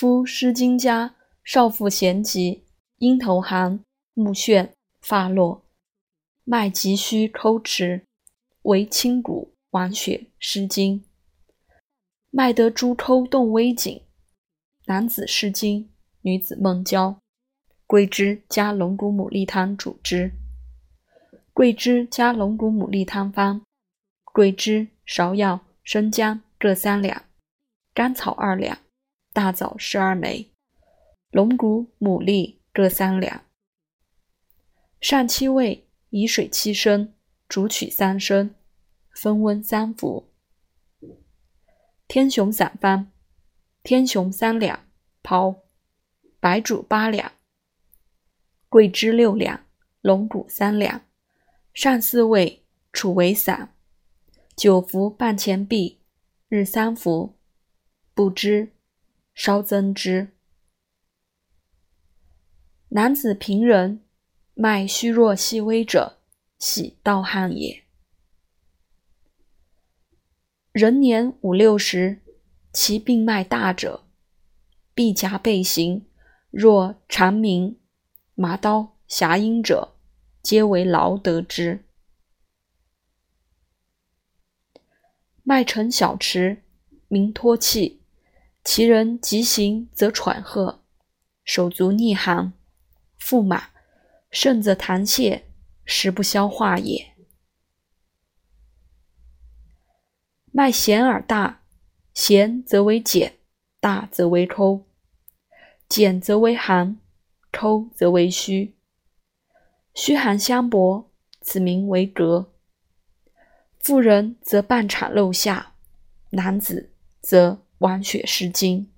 夫《诗经》家，少妇咸集，阴头寒，目眩，发落，脉急虚，抠迟，为清谷，亡血，《诗经》。脉得诸抠动微紧，男子《诗经》，女子孟郊。桂枝加龙骨牡蛎汤主之。桂枝加龙骨牡蛎汤方：桂枝、芍药、生姜各三两，甘草二两，大枣十二枚，龙骨、牡蛎各三两。上七味，以水七升，煮取三升，分温三服。天雄散方：天雄三两，泡；白术八两。桂枝六两，龙骨三两，上四味，处为散，久服半钱币，日三服，不知，稍增之。男子平人，脉虚弱细微者，喜盗汗也。人年五六十，其病脉大者，臂夹背行，若长鸣。麻刀侠阴者，皆为劳得之。脉沉小迟，名脱气，其人急行则喘喝，手足逆寒，腹满，甚则痰泄，食不消化也。脉弦而大，弦则为减，大则为抠，减则为寒。抠则为虚，虚寒相搏，此名为膈。妇人则半产漏下，男子则王雪诗经